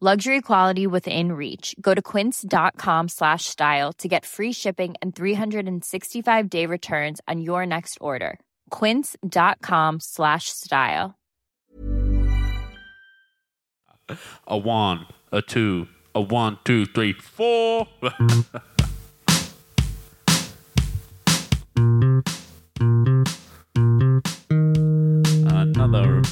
Luxury quality within reach. Go to quince.com slash style to get free shipping and 365 day returns on your next order. Quince.com slash style. A one, a two, a one, two, three, four.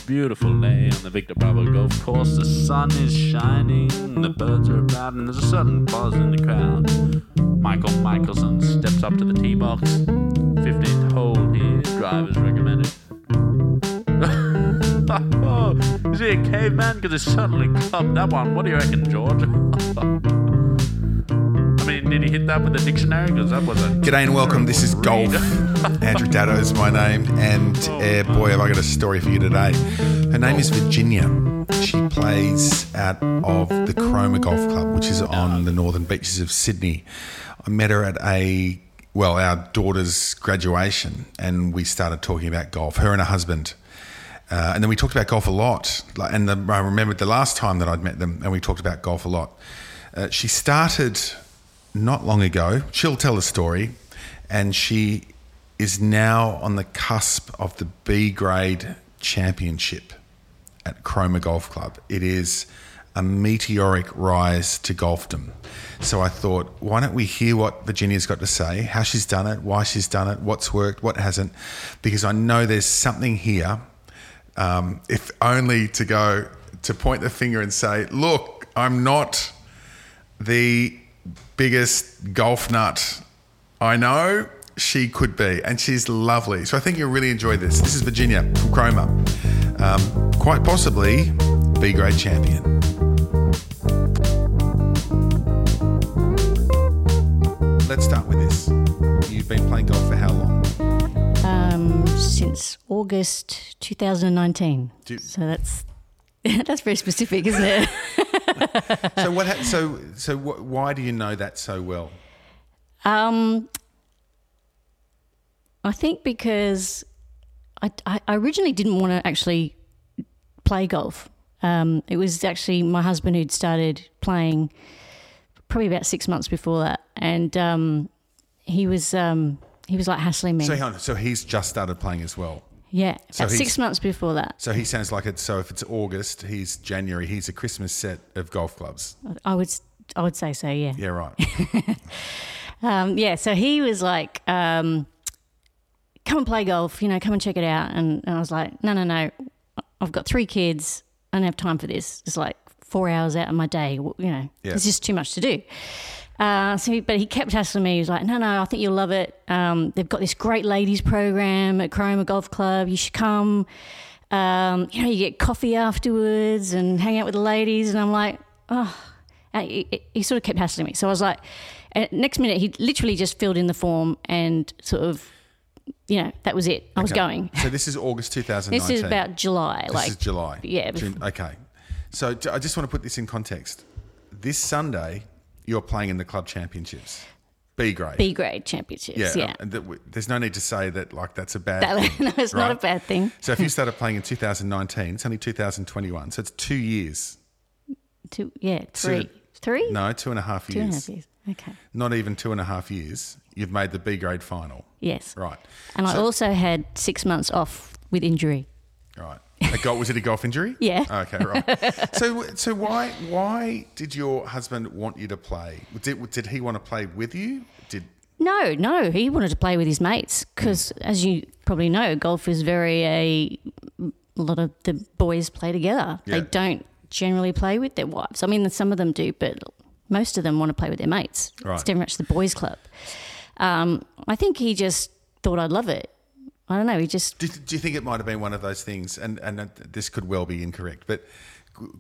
beautiful day on the Victor Bravo Golf Course. The sun is shining, the birds are about, and there's a sudden pause in the crowd. Michael Michelson steps up to the tee box. 15th hole here, drivers recommended. oh, is he a caveman? Because he certainly clubbed that one. What do you reckon, George? Did he hit that with a dictionary? Because that was a. G'day and welcome. This is Golf. Andrew Daddo is my name, and uh, boy, have I got a story for you today. Her name is Virginia. She plays out of the Cromer Golf Club, which is on the northern beaches of Sydney. I met her at a well, our daughter's graduation, and we started talking about golf. Her and her husband. Uh, and then we talked about golf a lot. And the, I remembered the last time that I'd met them, and we talked about golf a lot. Uh, she started not long ago. She'll tell the story, and she is now on the cusp of the B grade championship at Cromer Golf Club. It is a meteoric rise to golfdom. So I thought, why don't we hear what Virginia's got to say, how she's done it, why she's done it, what's worked, what hasn't, because I know there's something here, um, if only to go to point the finger and say, look, I'm not the biggest golf nut I know. She could be, and she's lovely. So I think you'll really enjoy this. This is Virginia from Cromer, um, quite possibly B grade champion. Let's start with this. You've been playing golf for how long? Um, since August 2019. Do- so that's that's very specific, isn't it? So what? Ha- so so wh- why do you know that so well? um, I think because I, I I originally didn't want to actually play golf. Um, it was actually my husband who'd started playing probably about six months before that, and um, he was um, he was like hassling me. So, so he's just started playing as well. Yeah, so about six months before that. So he sounds like it. so if it's August, he's January, he's a Christmas set of golf clubs. I would I would say so. Yeah. Yeah, right. Um, yeah, so he was like, um, come and play golf, you know, come and check it out. And, and I was like, no, no, no. I've got three kids. I don't have time for this. It's like four hours out of my day. You know, Yeah. it's just too much to do. Uh, so, he- but he kept hassling me. He was like, no, no, I think you'll love it. Um, they've got this great ladies program at Cromer Golf Club. You should come. Um, you know, you get coffee afterwards and hang out with the ladies. And I'm like, oh, and he, he- sort of kept hassling me. So I was like, and next minute, he literally just filled in the form and sort of, you know, that was it. I was going. So this is August 2019. This is about July. This like is July. Yeah. June. Okay. So I just want to put this in context. This Sunday, you're playing in the club championships, B grade. B grade championships. yeah. Yeah. And that there's no need to say that like that's a bad. That, thing, no, it's not a bad thing. So if you started playing in 2019, it's only 2021. So it's two years. Two, yeah, three. Three? No, two and a half half Two and a years. half years. Okay. Not even two and a half years. You've made the B grade final. Yes. Right. And I also had six months off with injury. Right. A golf, was it a golf injury? Yeah. Okay, right. so, so why why did your husband want you to play? Did, did he want to play with you? Did No, no, he wanted to play with his mates because, as you probably know, golf is very a, a lot of the boys play together. Yeah. They don't generally play with their wives. I mean, some of them do, but most of them want to play with their mates. Right. It's very much the boys' club. Um, I think he just thought I'd love it. I don't know. He just Do, do you think it might have been one of those things? And and uh, this could well be incorrect, but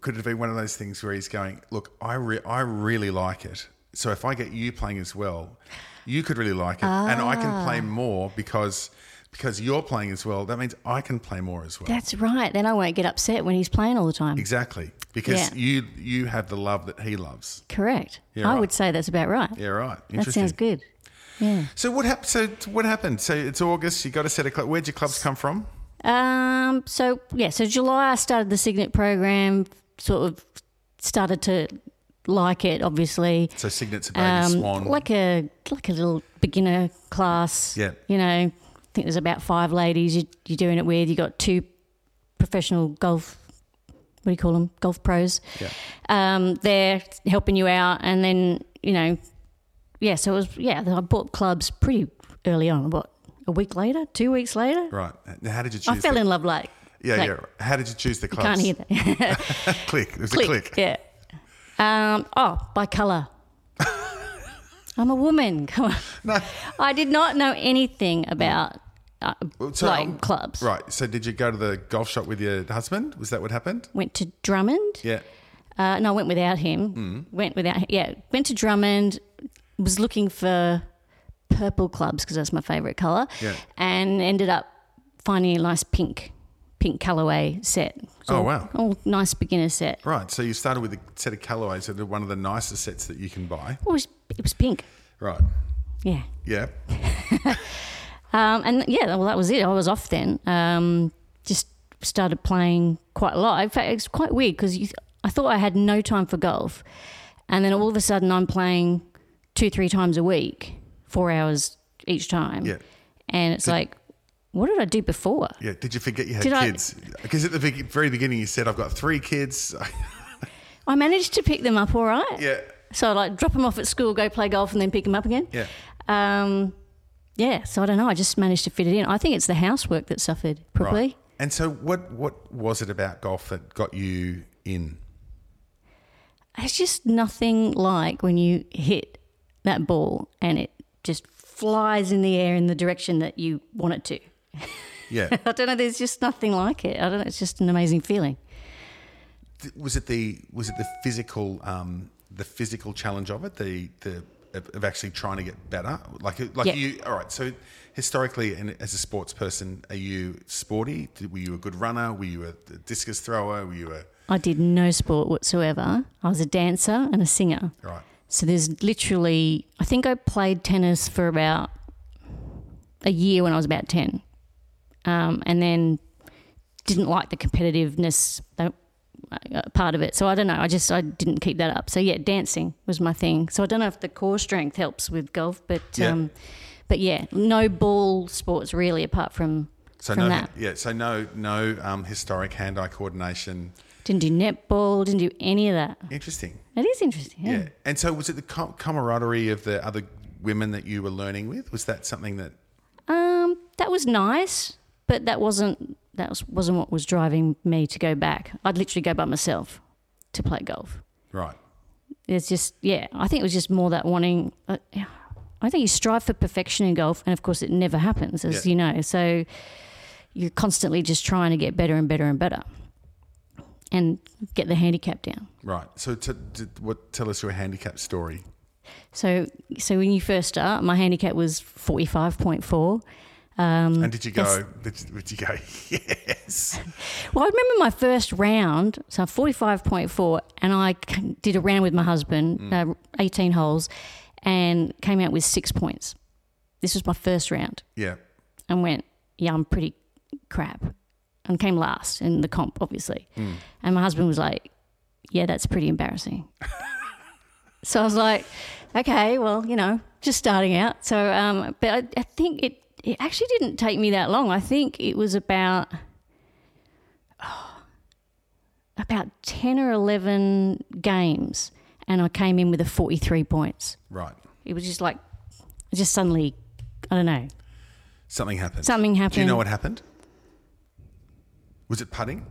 could it be one of those things where he's going, "Look, I re- I really like it. So if I get you playing as well, you could really like it, and I can play ah. more because because you're playing as well. That means I can play more as well. that's right. Then I won't get upset when he's playing all the time. exactly because Yeah. you you have the love that he loves. Correct. Yeah, I right. would say that's about right. Yeah, right. that sounds good. Yeah. So what happened? So what happened? So it's August. You got a set of club. Where'd your clubs come from? Um. So yeah. So July, I started the Cygnet program. Sort of started to like it. Obviously, So Cygnet's a baby um, swan. like a like a little beginner class. Yeah. You know, I think there's about five ladies you, you're doing it with. You got two professional golf. What do you call them? Golf pros. Yeah. Um, they're helping you out, and then you know, yeah. So it was yeah. I bought clubs pretty early on. What a week later, two weeks later. right. Now, how did you choose? I fell the, in love like Yeah, like, yeah. How did you choose the You clubs? can't hear that. click. It was click. a click. Yeah. Um, oh, by colour. I'm a woman. Come on. No. I did not know anything about uh, So, like um, clubs. Right. So did you go to the golf shop with your husband? Was that what happened? Went to Drummond. Yeah. Uh, no, I went without him. Mm. Went without. Yeah, went to Drummond. Was looking for purple clubs because that's my favourite colour. Yeah. And ended up finding a nice pink, pink Callaway set. It's Oh, wow. All nice beginner set. Right. So you started with a set of Callaways that are one of the nicest sets that you can buy. It was, it was pink. Right. Yeah. Yeah. Um, and yeah, well, that was it. I was off then. Um, just started playing quite a lot. In fact, it's quite weird because I thought I had no time for golf, and then all of a sudden I'm playing two, three times a week, four hours each time. Yeah. And it's like, what did I do before? Yeah. Did you forget you had Did kids? Because at the very beginning you said, I've got three kids. I managed to pick them up all right. yeah. So I like drop them off at school, go play golf, and then pick them up again. Yeah. Um, yeah. So I don't know. I just managed to fit it in. I think it's the housework that suffered probably. Right. And so what, what was it about golf that got you in? It's just nothing like when you hit that ball and it just flies in the air in the direction that you want it to. Yeah. I don't know. There's just nothing like it. I don't know. It's just an amazing feeling. was it the was it the physical um, the physical challenge of it the the of of actually trying to get better like like Yeah. you all right so historically and as a sports person are you sporty were you a good runner were you a discus thrower were you a I did no sport whatsoever. I was a dancer and a singer. right So there's literally, I think I played tennis for about a year when I was about 10. Um, and then didn't like the competitiveness uh, uh, part of it. So I don't know. I just, I didn't keep that up. So yeah, dancing was my thing. So I don't know if the core strength helps with golf, but, Yeah. um, but yeah, no ball sports really apart from, so from no that. yeah so no no um, historic hand eye coordination Didn't do netball, didn't do any of that. interesting It is interesting. Yeah. yeah and so was it the camaraderie of the other women that you were learning with was that something that Um, that was nice, but that wasn't that was, wasn't what was driving me to go back. I'd literally go by myself to play golf. right It's just yeah, I think it was just more that wanting. Uh, yeah, I think you strive for perfection in golf, and of course, it never happens, as Yeah. you know. So you're constantly just trying to get better and better and better, and get the handicap down. right so to, to what tell us your handicap story So so when you first start, my handicap was forty five point four. Um, And did you go? Did you, did you go? Yes. Well, I remember my first round, so 45.4, and I did a round with my husband, uh, 18 holes, and came out with six points. This was my first round Yeah. and went, yeah, I'm pretty crap. And came last in the comp, obviously. And my husband was like, yeah, that's pretty embarrassing. so I was like, okay, well, you know, just starting out. So, um, but I, I think it, it actually didn't take me that long. I think it was about, oh, about 10 or 11 games. And I came in with a 43 points Right. it was just like just suddenly, I don't know, Something happened. Something happened. Do you know what happened? Was it putting?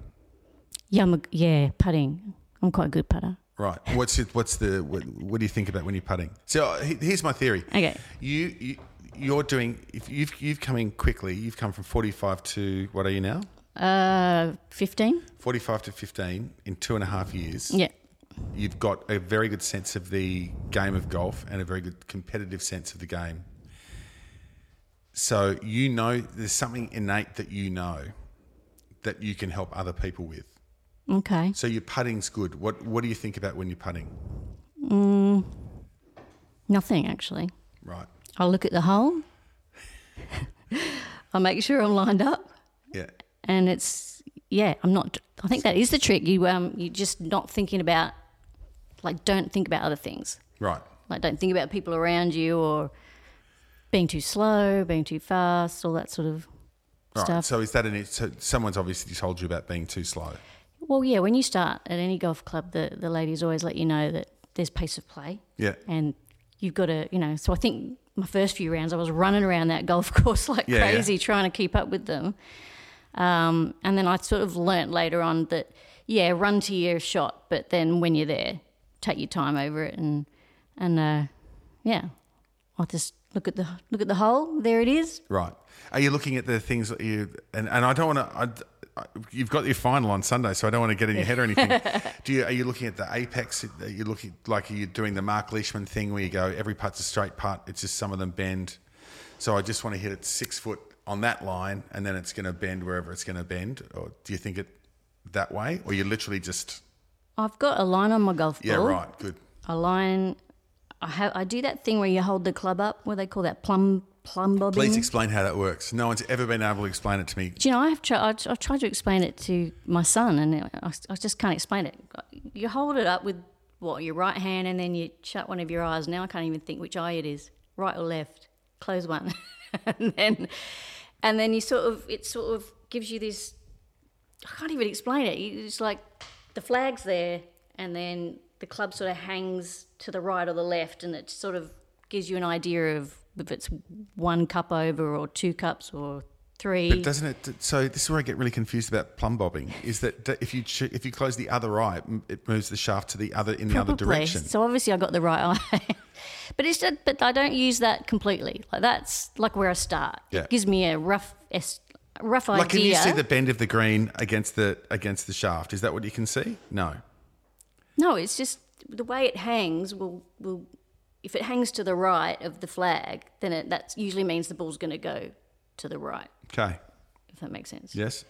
yeah, I'm a, yeah, putting. I'm quite a good putter. Right. What's it, what's the what, what do you think about when you're putting? So uh, here's my theory. Okay. You, you you're doing if you've you've come in quickly. You've come from 45 to what are you now? Uh, 15? 45 to 15 in two and a half years. Yeah. You've got a very good sense of the game of golf and a very good competitive sense of the game. So you know there's something innate that you know that you can help other people with. Okay. So your putting's good. What what do you think about when you're putting? Nothing, actually. Right. I'll look at the hole. I'll make sure I'm lined up. Yeah. and it's yeah i'm not i think that is the trick you um You're just not thinking about like don't think about other things Right. like don't think about people around you or being too slow being too fast all that sort of Right. stuff So is that an so someone's obviously told you about being too slow? well yeah when you start at any golf club the, the ladies always let you know that there's pace of play Yeah. and you've got to you know so i think my first few rounds i was running around that golf course like Yeah, yeah. crazy trying to keep up with them um, and then i sort of learnt later on that yeah run to your shot but then when you're there take your time over it and and uh, yeah i'll just look at the look at the hole there it is Right. Are you looking at the things that you and, and I don't want to. I, you've got your final on Sunday, so I don't want to get in your head or anything. Do you? Are you looking at the apex? Are you looking like are you doing the Mark Leishman thing where you go every putt's a straight putt? It's just some of them bend. So I just want to hit it six foot on that line, and then it's going to bend wherever it's going to bend. Or do you think it that way, or you literally just i've got a line on my golf ball yeah right good a line I have I do that thing where you hold the club up what they call that plumb plumb bobbing Please explain how that works. No one's ever been able to explain it to me. Do you know, I've, tried, I've, I've tried to explain it to my son and I, I just can't explain it. You hold it up with what, your right hand and then you shut one of your eyes. Now I can't even think which eye it is, right or left. Close one. and then and then you sort of, it sort of gives you this, I can't even explain it. It's like the flag's there and then the club sort of hangs to the right or the left and it sort of gives you an idea of if it's one cup over or two cups or three. But doesn't it? So this is where I get really confused about plumb bobbing. Is that if you if you close the other eye, it moves the shaft to the other in the other direction. So obviously I got the right eye. but it's just, but I don't use that completely. Like that's like where I start. Yeah. It gives me a rough rough idea. Like, can you see the bend of the green against the against the shaft? Is that what you can see? No. No, it's just the way it hangs will will if it hangs to the right of the flag, then it, that usually means the ball's going to go to the right. Okay. If that makes sense. Yes.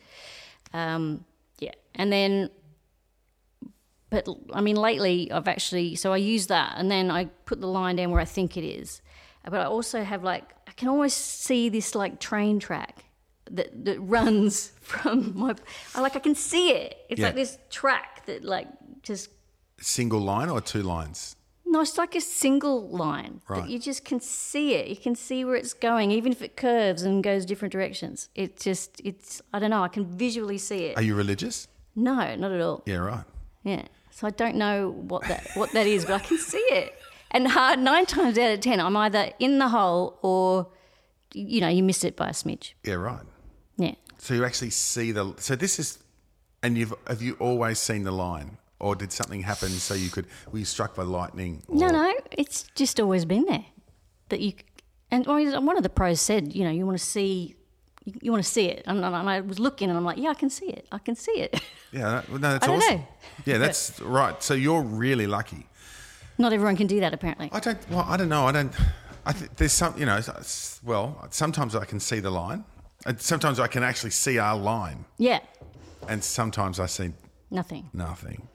Um, yeah, and then, but I mean, lately I've actually so I use that, and then I put the line down where I think it is, but I also have like I can almost see this like train track that that runs from my I like I can see it. It's Yeah. like this track that like just Single line or two lines? no, it's like a single line Right. that you just can see it. You can see where it's going, even if it curves and goes different directions. It just it's I don't know. I can visually see it. Are you religious? No, not at all. Yeah. Right. Yeah. So I don't know what that what that is, but I can see it. And hard, nine times out of ten, I'm either in the hole or, you know, you miss it by a smidge. Yeah. Right. Yeah. So you actually see the. So this is, and you've have you always seen the line, or did something happen so you could? Were you struck by lightning? No, or- no, it's just always been there. That you, and one of the pros said, you know, you want to see, you, you want to see it. And, and I was looking, and I'm like, yeah, I can see it. I can see it. Yeah. No, that's awesome. know. Yeah, that's right. So you're really lucky. Not everyone can do that, apparently. I don't. Well, I don't know. I don't. I th- there's some. You know. Well, sometimes I can see the line. And sometimes I can actually see our line, Yeah, and sometimes I see nothing. nothing.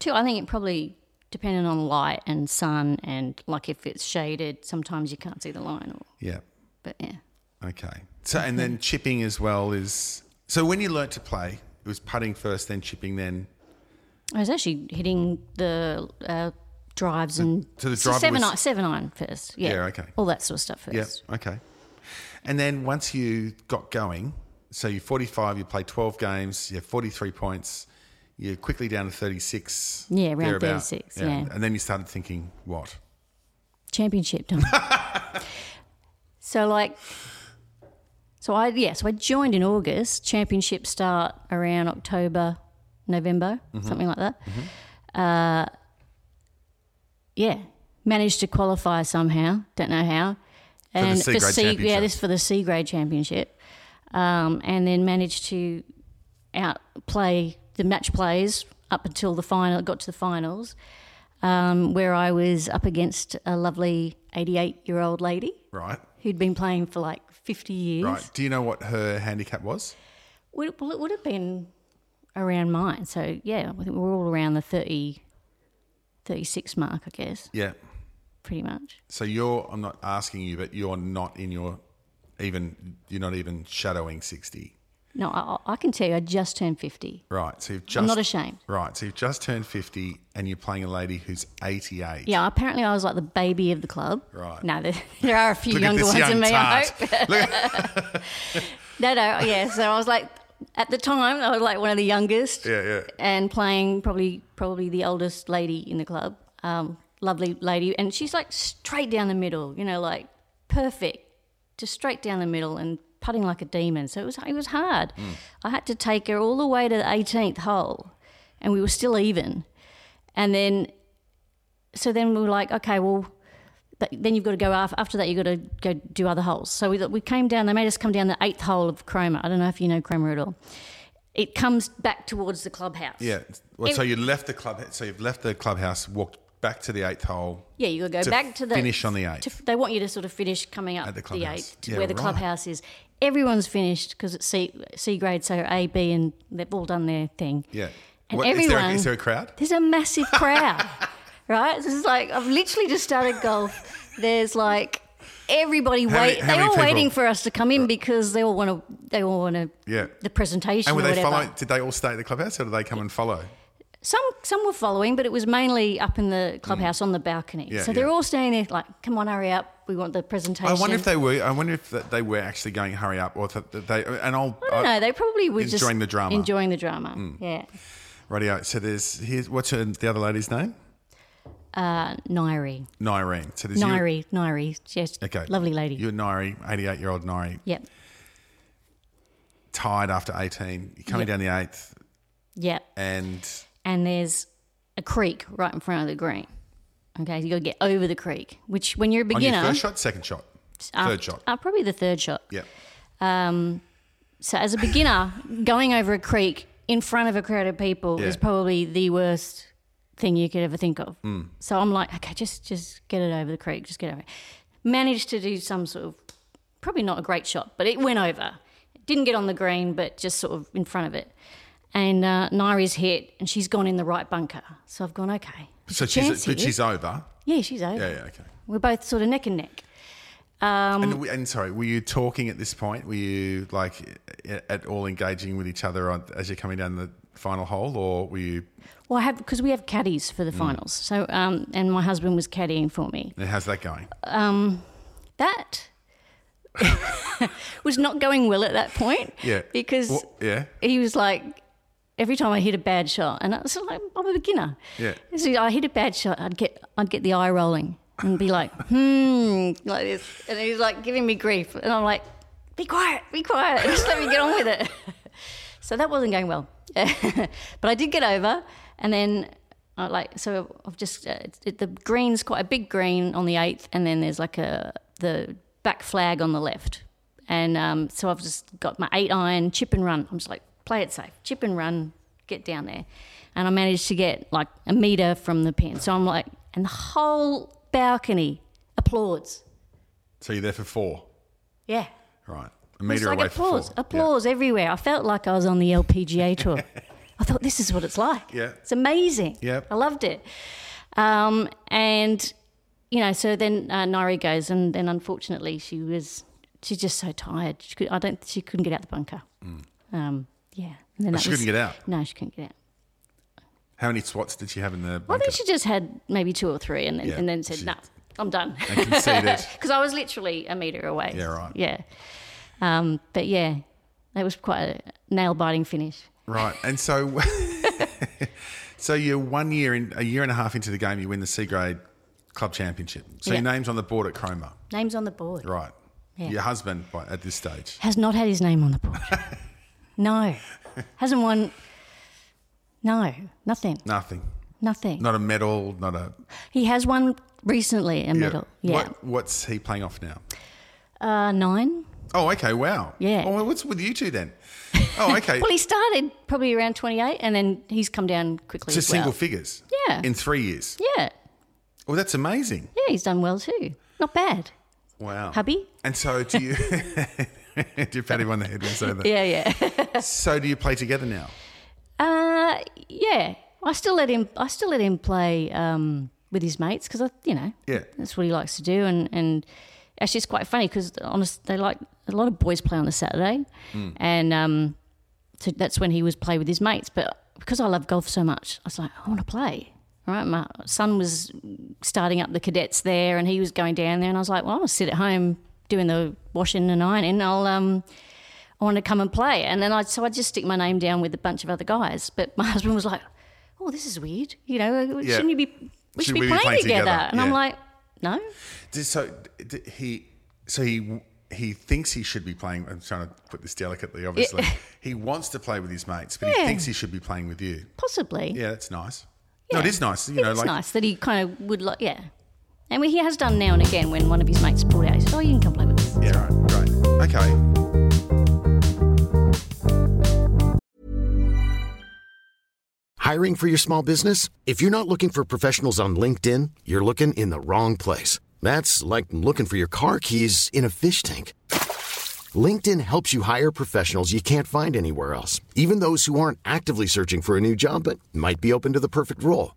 Too, I think it probably depending on light and sun and like if it's shaded, sometimes you can't see the line. Or, Yeah. but yeah. Okay. So and then chipping as well is. So when you learnt to play, it was putting first, then chipping, then I was actually hitting the uh, drives and so the so driver seven was- iron, seven iron first. Yeah. Yeah, okay. All that sort of stuff first. yeah. Okay. And then once you got going, so you're 45, you play 12 games, you have 43 points, you're quickly down to 36. Yeah, around 36, yeah. And then you started thinking, what? Championship time. So like, so I yeah, so I joined in August. Championship start around October, November, Mm-hmm. something like that. Uh, yeah, managed to qualify somehow. Don't know how. And the C grade yeah, this for the C grade championship, um, and then managed to outplay the match plays up until the final. Got to the finals, um, where I was up against a lovely eighty-eight-year-old lady Right. who'd been playing for like 50 years. Right. Do you know what her handicap was? Well, it would have been around mine. So, yeah, I think we're all around the 30, 36 mark, I guess, Yeah. pretty much. So you're. I'm not asking you, but you're not in your even. You're not even shadowing sixty. No, I, I can tell you, I just turned 50. Right. So you've just. I'm not ashamed. Right. So you've just turned fifty, and you're playing a lady who's eighty-eight. Yeah, apparently I was like the baby of the club. Right. No, there, there are a few younger ones young than me, I hope. At- No, no, yeah. So I was like, at the time, I was like one of the youngest. yeah. Yeah. and playing probably probably the oldest lady in the club. Um, lovely lady, and she's like straight down the middle, you know, like perfect, just straight down the middle and putting like a demon. So it was it was hard. Mm. I had to take her all the way to the 18th hole, and we were still even. And then, so then we were like, okay, well. But then you've got to go after, after that. You've got to go do other holes. So we, we came down. They made us come down the eighth hole of Cromer. I don't know if you know Cromer at all. It comes back towards the clubhouse. Yeah. Well, It- so you left the club. So you've left the clubhouse, walked back to the eighth hole. Yeah, you got to go To back to the finish on the eighth. to- they want you to sort of finish coming up At the the, eighth to Yeah, where the right. clubhouse is. Everyone's finished because it's C C grade, so A, B, and they've all done their thing. Yeah. And What- is, there a, everyone- is there a crowd? There's a massive crowd, right? This is like I've literally just started golf. There's like everybody How wait. how They're all people? waiting for us to come in because they all want to. They all want to. Yeah. The presentation And were they whatever. follow? Did they all stay at the clubhouse, or did they come and follow? Some some were following, but it was mainly up in the clubhouse on the balcony. Mm. Yeah, so they're yeah. all standing there like, "Come on, hurry up! We want the presentation." I wonder if they were. I wonder if that they were actually going hurry up, or that they. And I'll. I don't know. They probably were just Enjoying the drama. Mm. Enjoying the drama. Yeah. Radio. So there's here's what's her, the other lady's name? Uh, Nairi. Nyreen. So there's you- Nairi. Nairi. Yes. Okay. Lovely lady. You're Nairi, 88 year old Nairi, Yep. tired after 18. You're coming Yep. down the eighth, Yep. and And there's a creek right in front of the green. Okay, you got to get over the creek. Which, when you're a on beginner, your first shot, second shot, uh, third shot. uh, probably the third shot. Yep. So as a beginner, going over a creek in front of a crowd of people Yeah. is probably the worst thing you could ever think of. Hmm. So I'm like, okay, just just get it over the creek, just get over. it. Managed to do some sort of probably not a great shot, but it went over. Didn't get on the green, but just sort of in front of it. And uh, Nairi's hit, and she's gone in the right bunker. So I've gone, okay. So she's, but she's over. yeah, she's over. Yeah, yeah, okay. We're both sort of neck and neck. Um, and, and sorry, were you talking at this point? Were you like at all engaging with each other on, as you're coming down the final hole, or were you? Well, I have because we have caddies for the finals. So, um, and my husband was caddying for me. And how's that going? that was not going well at that point. Yeah. Because Well, yeah. he was like, every time I hit a bad shot, and I was like, I'm a beginner. Yeah. So I hit a bad shot, I'd get, I'd get the eye rolling and be like, hmm, like this, and he's like giving me grief, and I'm like, be quiet, be quiet, just let me get on with it. so that wasn't going well, but I did get over, and then. I like so I've just uh, it, the green's quite a big green on the eighth, and then there's like a the back flag on the left, and um, so I've just got my eight iron chip and run. I'm just like play it safe, chip and run, get down there, and I managed to get like a meter from the pin. So I'm like, and the whole balcony applauds. So you're there for four, Yeah, right? A meter like away applause, for four. applause everywhere. I felt like I was on the LPGA tour. I thought this is what it's like. Yeah. it's amazing. Yeah. I loved it. Um, and you know, so then uh, Nairi goes, and then unfortunately she was she's just so tired. She could, I don't she couldn't get out the bunker. Um, yeah, and then Oh, she was- couldn't get out? No, she couldn't get out. How many swats did she have in the Well, I think she just had maybe two or three, and then Yeah, and then said, "No, I'm done." Because I was literally a meter away. Yeah, right. Yeah, um, but yeah, that was quite a nail biting finish. Right, and so, so you're one year in, a year and a half into the game, you win the C grade club championship. So Yeah. your name's on the board at Cromer, Names on the board. right? Yeah. Your husband by, at this stage. Has not had his name on the board. no. Hasn't won. No, nothing. Nothing. Nothing. Not a medal. Not a He has won recently a medal. Yeah. What, what's he playing off now? Uh, nine. Oh, okay. Wow. Yeah. Oh, well, what's with you two then? Oh, okay. Well, he started probably around 28 and then he's come down quickly. to as well. single figures. Yeah. In three years. Yeah. Well, that's amazing. Yeah, he's done well too. Not bad. Wow. Hubby? And so do you? do you pat him on the head say that? Yeah, yeah. So do you play together now? Uh, yeah. I still let him. I still let him play um, with his mates because I, you know, Yeah. that's what he likes to do. And and actually, it's quite funny because honest, they like a lot of boys play on a Saturday, Hmm. and um, so that's when he was play with his mates. But because I love golf so much, I was like, I want to play. All right, my son was starting up the cadets there, and he was going down there, and I was like, well, I'll sit at home doing the washing and ironing. I'll um, I want to come and play. And then I so I just stick my name down with a bunch of other guys. But my husband was like, "Oh, this is weird. You know, Yeah. shouldn't you be? We should, Should be we be playing, playing together." together? And I'm like, "No, Did- So he, so he, he thinks he should be playing. I'm trying to put this delicately. Obviously, he wants to play with his mates, but he thinks he should be playing with you. possibly." Yeah, that's nice. No, it is nice. You know, it's like nice that he kind of would like, yeah. And he has done now and again when one of his mates pulled out. He said, "Oh, you can come play with us." yeah, right, great, okay. Hiring for your small business? If you're not looking for professionals on LinkedIn, you're looking in the wrong place. That's like looking for your car keys in a fish tank. LinkedIn helps you hire professionals you can't find anywhere else, even those who aren't actively searching for a new job but might be open to the perfect role.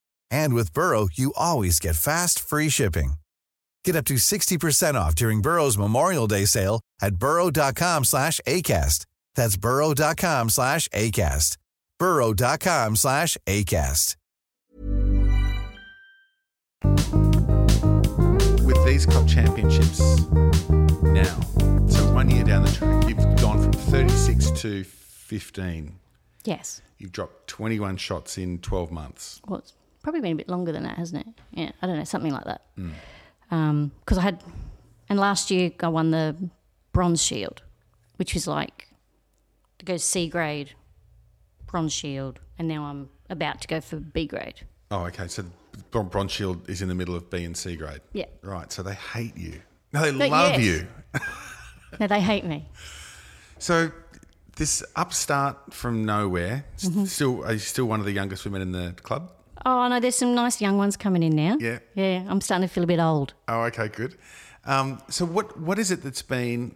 And with Burrow, you always get fast, free shipping. Get up to 60% off during Burrow's Memorial Day sale at burrow.com slash ACAST. That's burrow.com slash ACAST. burrow.com slash ACAST. With these club championships now, so one year down the track, you've gone from 36 to 15. Yes. You've dropped 21 shots in 12 months. Well, it's probably been a bit longer than that, hasn't it? Yeah, I don't know, something like that. Because I had, and last year I won the bronze shield, which was like to go C grade, bronze shield, and now I'm about to go for B grade. Oh, okay. So Bronze Shield is in the middle of B and C grade. Yeah. Right. So they hate you. No, they But love yes. you. No, they hate me. So this upstart from nowhere, Mm-hmm. still are you still one of the youngest women in the club? Oh no, there's some nice young ones coming in now. Yeah. yeah. I'm starting to feel a bit old. Oh, okay, good. Um, so what what is it that's been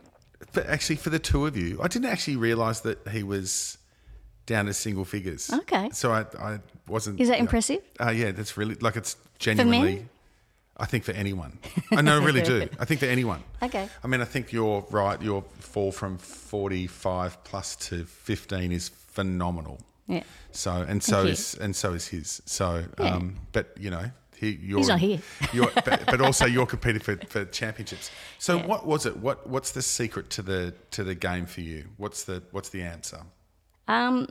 but actually for the two of you? I didn't actually realise that he was down to single figures. Okay. So I, I wasn't. Is that you know- impressive? Uh, yeah, that's really like it's men? genuinely. I think for anyone. I know, really do. I think for anyone. Okay. I mean, I think you're right. Your fall from 45 plus to 15 is phenomenal. Yeah. So and so is and so is his. So, Yeah. um, but you know, he you're He's not here. You're, but, but also you're competing for, for championships. So Yeah. what was it? What what's the secret to the to the game for you? What's the what's the answer? Um,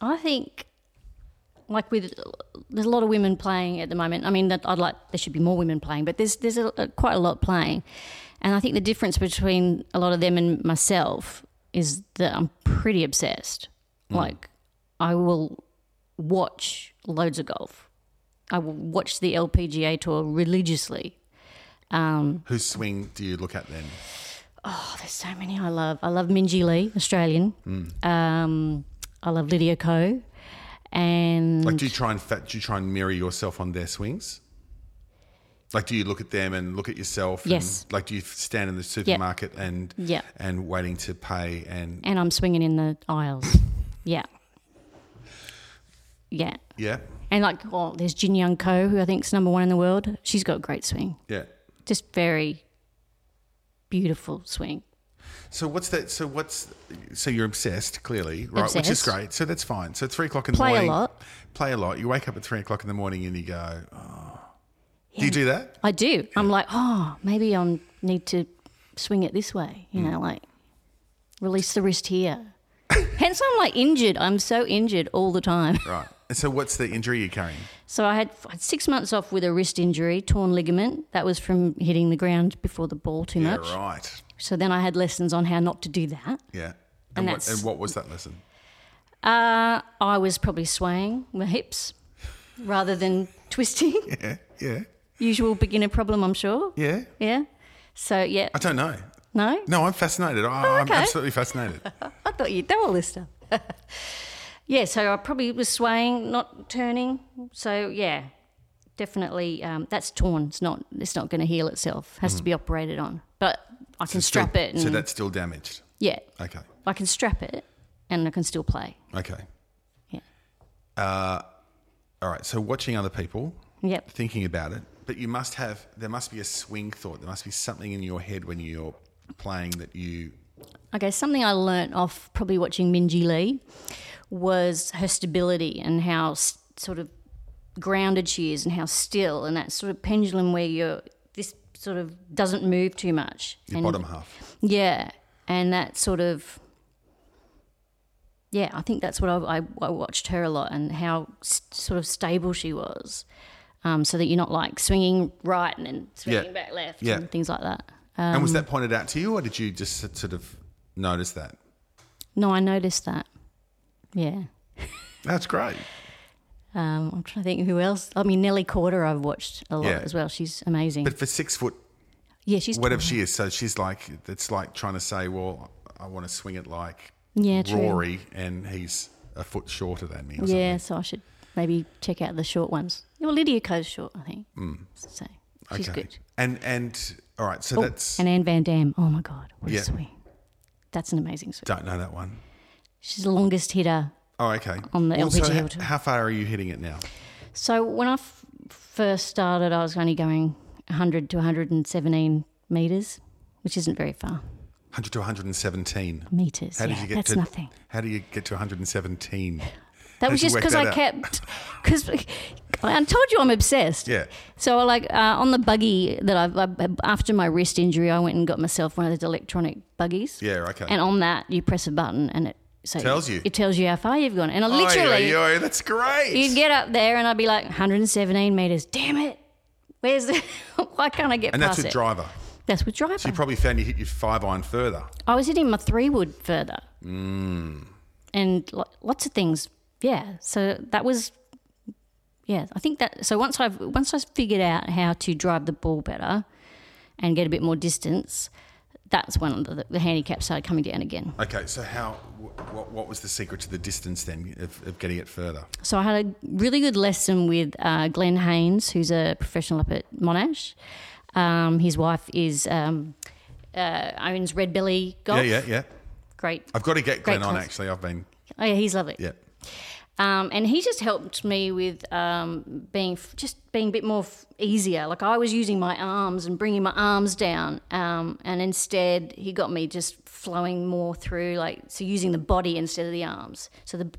I think, like with there's a lot of women playing at the moment. I mean, that I'd like there should be more women playing, but there's there's a, a, quite a lot playing, and I think the difference between a lot of them and myself is that I'm pretty obsessed. Like, I will watch loads of golf. I will watch the LPGA tour religiously. Um, Whose swing do you look at then? Oh, there's so many I love. I love Minjee Lee, Australian. Um, I love Lydia Ko, and Like, do you try and fa- do you try and mirror yourself on their swings? Like, do you look at them and look at yourself? Yes. And, like, do you stand in the supermarket and Yeah. and waiting to pay and and I'm swinging in the aisles. yeah, yeah, yeah, and like, oh, there's Jin Young Ko, who I think's number one in the world. She's got a great swing, yeah. just very beautiful swing. So what's that? So what's? So you're obsessed, clearly, right? Which is great. So that's fine. So three o'clock in the Play a morning. lot. Play a lot. You wake up at three o'clock in the morning and you go. Oh. Do you do that? I do. I'm like, oh, maybe I need to swing it this way. You Mm. know, like release the wrist here. Hence, I'm like injured. I'm so injured all the time. Right. And so what's the injury you're carrying? So I had, I had six months off with a wrist injury, torn ligament. That was from hitting the ground before the ball too Yeah, much. right. So then I had lessons on how not to do that. Yeah. And what, and what was that lesson? Uh, I was probably swaying my hips rather than twisting. Yeah. Yeah. Usual beginner problem, I'm sure. Yeah. Yeah. So yeah, I don't know. no. No, I'm fascinated. I, I'm absolutely fascinated. I thought you'd know all this stuff. Yeah, so I probably was swaying, not turning. So yeah, definitely um, that's torn. It's not. It's not going to heal itself. Has to be operated on. But I can Still- strap it. And, so that's still damaged. yeah, Okay. I can strap it, and I can still play. Okay. Yeah. All right. So watching other people, Yep. thinking about it, but you must have. There must be a swing thought. There must be something in your head when you're playing that you. Okay, something I learnt off probably watching Minjee Lee was her stability and how s- sort of grounded she is and how still and that sort of pendulum where you're this sort of doesn't move too much. Your and, bottom half. Yeah, and that sort of yeah, I think that's what I, I, I watched her a lot and how s- sort of stable she was, um, so that you're not like swinging right and then swinging Yeah. back left Yeah. and things like that. and Um, was that pointed out to you, or did you just sort of notice that? No, I noticed that. Yeah. That's great. Um, I'm trying to think who else. I mean, Nelly Korda, I've watched a lot Yeah. as well. She's amazing. But for six foot, yeah, she's whatever she is, so she's like it's like trying to say, well, I want to swing it like Yeah, true. Rory, and he's a foot shorter than me. Or Yeah, so I should maybe check out the short ones. Well, Lydia Ko's short, I think. So she's. Okay. good. And and all right, so Oh, that's and Anne Van Dam. Oh my God, what Yeah. a swing! That's an amazing swing. don't know that one. She's the longest hitter. Oh, okay. On the Well, so LPGA how, tour. how far are you hitting it now? So when I f- first started, I was only going 100 to 117 meters, which isn't very far. 100 to 117. Meters. How did yeah, you get that's to nothing. How do you get to 117? That How'd was just because I out? kept because I told you I'm obsessed. Yeah. So like uh, on the buggy that I've I, after my wrist injury, I went and got myself one of those electronic buggies. Yeah, okay. And on that, you press a button and it so Tells you. It tells you how far you've gone. And I literally, oi, oi, that's great. you'd get up there and I'd be like 117 meters. Damn it! Where's the? Why can't I get and past that's with it? driver. That's with driver. So you probably found you hit your five iron further. I was hitting my three wood further. Mm. And lo- lots of things. Yeah. So that was, yeah, I think that, so once I've, once I've figured out how to drive the ball better and get a bit more distance, that's when the, the handicap started coming down again. Okay, so how? wh- What, what was the secret to the distance then of, of getting it further? So I had a really good lesson with uh, Glenn Haynes, who's a professional up at Monash. Um, his wife is um, uh, owns Red Belly Golf. Yeah, yeah, yeah. Great. I've got to get Glenn on actually. I've been, Oh yeah, he's lovely. yeah. Um, and he just helped me with um, being f- just being a bit more f- easier. Like I was using my arms and bringing my arms down, um, and instead he got me just flowing more through, like so using the body instead of the arms. So the b-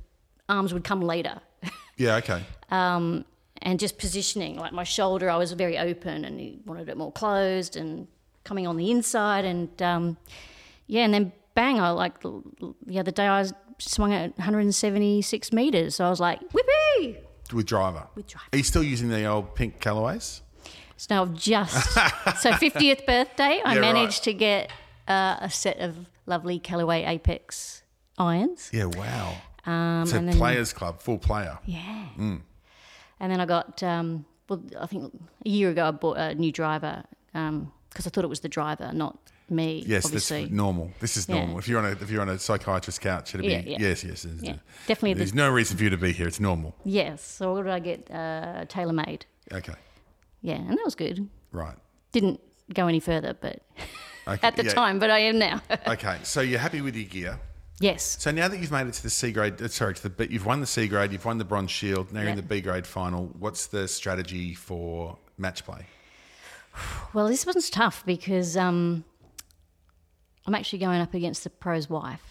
arms would come later, Yeah, okay. and just positioning. Like my shoulder, I was very open, and he wanted it more closed and coming on the inside, and um, yeah, and then bang! I like the the other day I was swung at 176 meters, so I was like, whippy! With driver. With driver. Are you still using the old pink Callaways? So now I've just so 50th birthday, I Yeah, right. managed to get uh, a set of lovely Callaway Apex irons. Yeah, wow. Um, it's a then, players club, full player. Yeah. Mm. And then I got um, well, I think a year ago I bought a new driver because I thought it was the driver, not me. Yes, obviously. that's normal. This is Yeah. normal. If you're on a if you're on a psychiatrist's couch, it'll be Yeah, yeah. yes, yes. Yeah, definitely the- There's no reason for you to be here. It's normal. Yes. So what did I get? Uh, TaylorMade. Okay, Yeah, and that was good. right. Didn't go any further, but Okay, at the yeah. time, but I am now. Okay, so you're happy with your gear. yes. So now that you've made it to the C grade, uh, sorry, to the B, you've won the C grade, you've won the bronze shield. Now you're in the B grade final. What's the strategy for match play? Well, this one's tough because um, I'm actually going up against the pro's wife.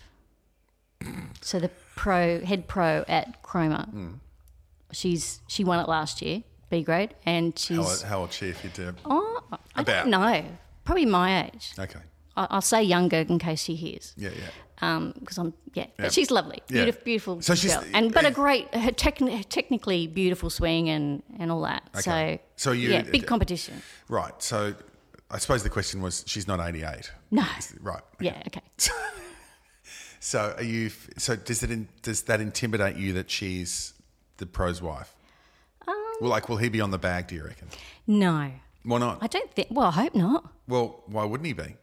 So the pro head pro at Cromer. Hmm. She's she won it last year, B grade, and she's How, she's how old she if you do? oh, I About. don't know, probably my age. Okay. I- I'll say younger in case she hears. Yeah, yeah. Um, because I'm yeah, Yeah. but she's lovely, Yeah. beautiful, beautiful So she's- girl, and but a great, her techni- technically beautiful swing and and all that. Okay. So So you- yeah, big competition. Right. So I suppose the question was she's not 88. No, Right. yeah, okay. So are you? So does it? In, does that intimidate you that she's the pro's wife? Um, well, like, will he be on the bag? Do you reckon? No, Why not? I don't think. Well, I hope not. Well, why wouldn't he be?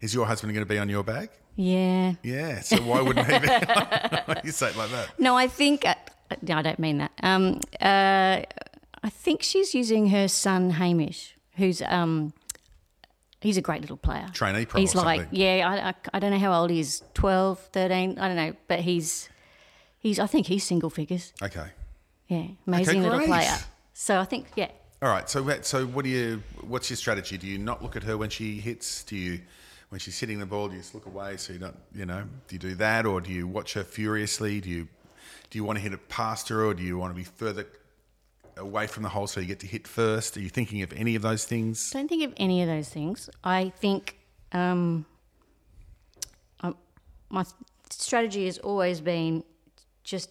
Is your husband going to be on your bag? Yeah. Yeah. So why wouldn't he be? you say it like that. No, I think. Uh, no, I don't mean that. Um, uh, I think she's using her son Hamish, who's um, he's a great little player. Trainee pro He's like, something. yeah, I, I, I don't know how old he is, 12, 13, I don't know, but he's he's. I think he's single figures. Okay. Yeah, amazing little player. So I think, yeah, All right. So, what- so what do you? What's your strategy? Do you not look at her when she hits? Do you, when she's hitting the ball, do you just look away so you don't, you know? Do you do that, or do you watch her furiously? Do you, do you want to hit it past her, or do you want to be further away from the hole so you get to hit first? Are you thinking of any of those things? don't think of any of those things. I think um, um, my strategy has always been just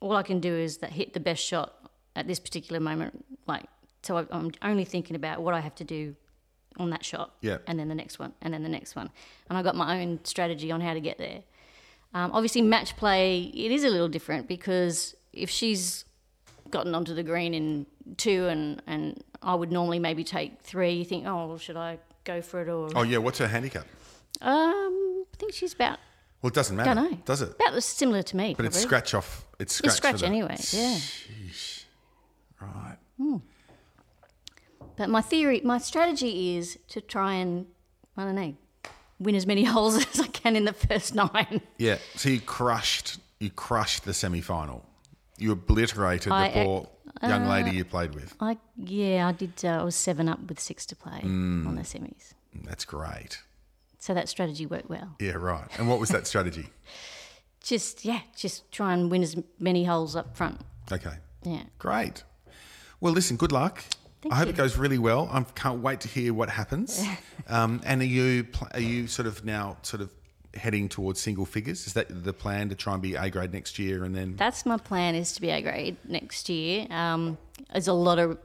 all I can do is that hit the best shot at this particular moment. Like, so I, I'm only thinking about what I have to do on that shot, Yeah. and then the next one, and then the next one, and I got my own strategy on how to get there. Um, obviously, match play it is a little different because if she's gotten onto the green in two, and and I would normally maybe take three. You think, oh, well, should I go for it or? Oh yeah. What's her handicap? Um, I think she's about Well, it doesn't matter, don't know. does it? about similar to me. But it's scratch off. It's scratch. It's scratch the- anyway. Yeah. Right. But my theory, my strategy is to try and I don't know, win as many holes as I can in the first nine. Yeah. So you crushed. You crushed the semi final. You obliterated I, the uh, poor young lady you played with. I yeah, I did. Uh, I was seven up with six to play Mm. on the semis, That's great. so that strategy worked well. Yeah, right. And what was that strategy? Just yeah, just try and win as many holes up front. Okay, Yeah. great. Well, listen, good luck. Thank I hope you. it goes really well. I can't wait to hear what happens. um, and are you pl- are you sort of now sort of heading towards single figures? Is that the plan to try and be A grade next year and then? That's my plan is to be A grade next year. Um, there's a lot of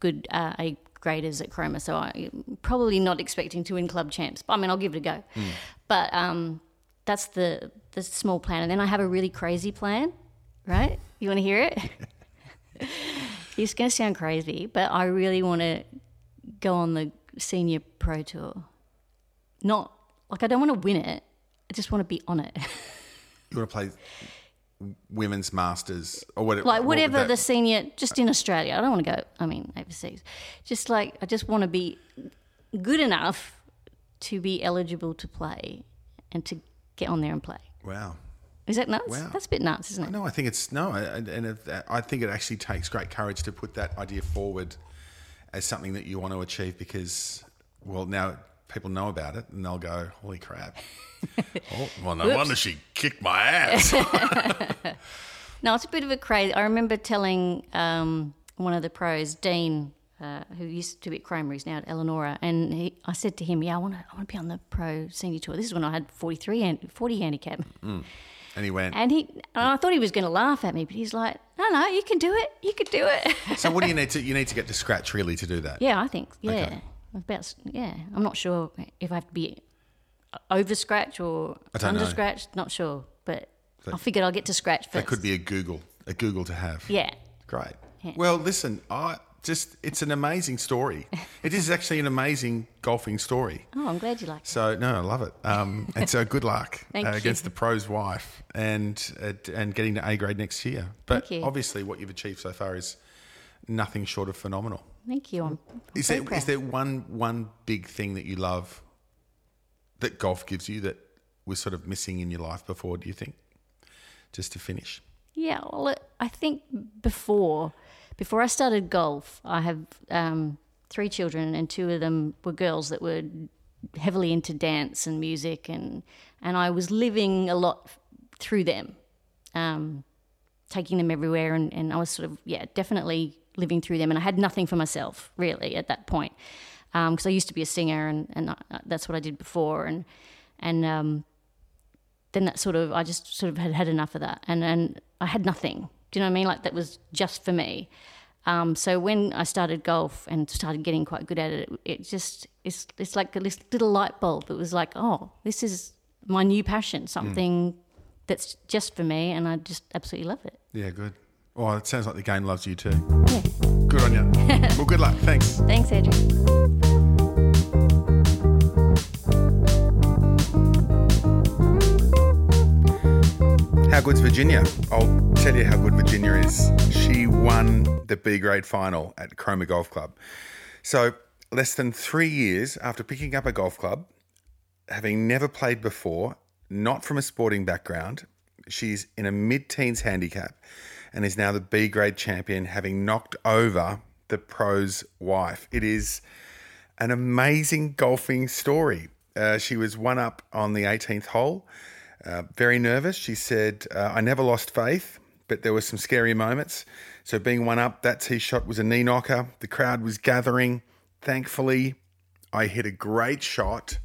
good uh, A graders at Cromer, so I'm probably not expecting to win club champs. But I mean, I'll give it a go. But um, that's the the small plan, and then I have a really crazy plan. Right? You want to hear it? it's going to sound crazy, but I really want to go on the senior pro tour. Not like I don't want to win it. I just want to be on it. You want to play women's masters or whatever? like what whatever that- the senior just in australia i don't want to go i mean overseas just like i just want to be good enough to be eligible to play and to get on there and play Wow. is that nuts Wow. that's a bit nuts isn't it No, I think it's no, and I think it actually takes great courage to put that idea forward as something that you want to achieve because, well, now people know about it and they'll go, "Holy crap!" oh, well, no Whoops. wonder she kicked my ass. no it's a bit of a crazy i remember telling um, one of the pros dean uh, who used to be at Cromer, he's now at Elanora, and he, I said to him, "Yeah, I want to, I want to be on the pro senior tour." This is when I had 43 and 40 handicap, and he went. And he, and I thought he was going to laugh at me, but he's like, "No, no, you can do it. You can do it." so, what do you need to? You need to get to scratch really to do that. yeah, I think. Yeah, Okay. About. Yeah, I'm not sure if I have to be over scratch or under know. scratch. Not sure, but I figured I'll get to scratch first. That could be a Google, a Google to have. Yeah. Great. Yeah. Well, listen, I just it's an amazing story. it is actually an amazing golfing story. Oh, I'm glad you like it. So no, I love it. Um, and so good luck uh, against the pro's wife and uh, and getting to A grade next year. But Thank you. obviously, what you've achieved so far is nothing short of phenomenal. Thank you. I'm, I'm Is there there one one big thing that you love that golf gives you that was sort of missing in your life before? Do you think? Just to finish. Yeah, well, it, I think before before I started golf, I have um, three children, and two of them were girls that were heavily into dance and music, and and I was living a lot through them, um, taking them everywhere, and, and I was sort of yeah definitely living through them, and I had nothing for myself really at that point because um, I used to be a singer, and and I, that's what I did before, and and um, then that sort of I just sort of had had enough of that, and and I had nothing. Do you know what I mean? Like that was just for me. Um, so when I started golf and started getting quite good at it, it just it's it's like this little light bulb. It was like, oh, this is my new passion, something mm. that's just for me, and I just absolutely love it. Yeah, good. Oh, it sounds like the game loves you too. Yeah. Good on you. well, good luck. Thanks. Thanks, Adrian. How good's Virginia? I'll tell you how good Virginia is. She won the B grade final at Cromer Golf Club. So, less than three years after picking up a golf club, having never played before, not from a sporting background, she's in a mid teens handicap and is now the B grade champion, having knocked over the pro's wife. It is an amazing golfing story. Uh, she was one up on the 18th hole uh, very nervous. She said, uh, I never lost faith, but there were some scary moments. So, being one up, that tee shot was a knee knocker. The crowd was gathering. Thankfully, I hit a great shot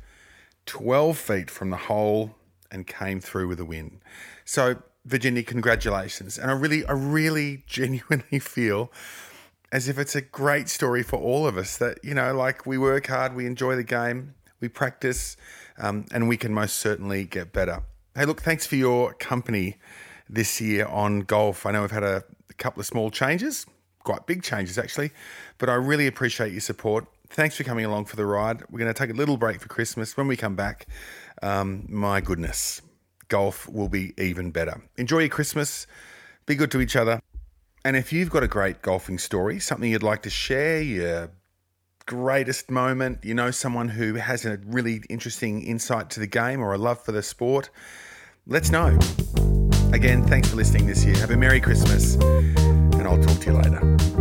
12 feet from the hole and came through with a win. So, Virginia, congratulations. And I really, I really genuinely feel as if it's a great story for all of us that, you know, like we work hard, we enjoy the game, we practice, um, and we can most certainly get better. Hey, look, thanks for your company this year on golf. I know we've had a, couple of small changes, quite big changes actually, but I really appreciate your support. Thanks for coming along for the ride. We're going to take a little break for Christmas. When we come back, um, my goodness, golf will be even better. Enjoy your Christmas. Be good to each other. And if you've got a great golfing story, something you'd like to share, your greatest moment, you know, someone who has a really interesting insight to the game or a love for the sport, let's know. Again, thanks for listening this year. Have a Merry Christmas, and I'll talk to you later.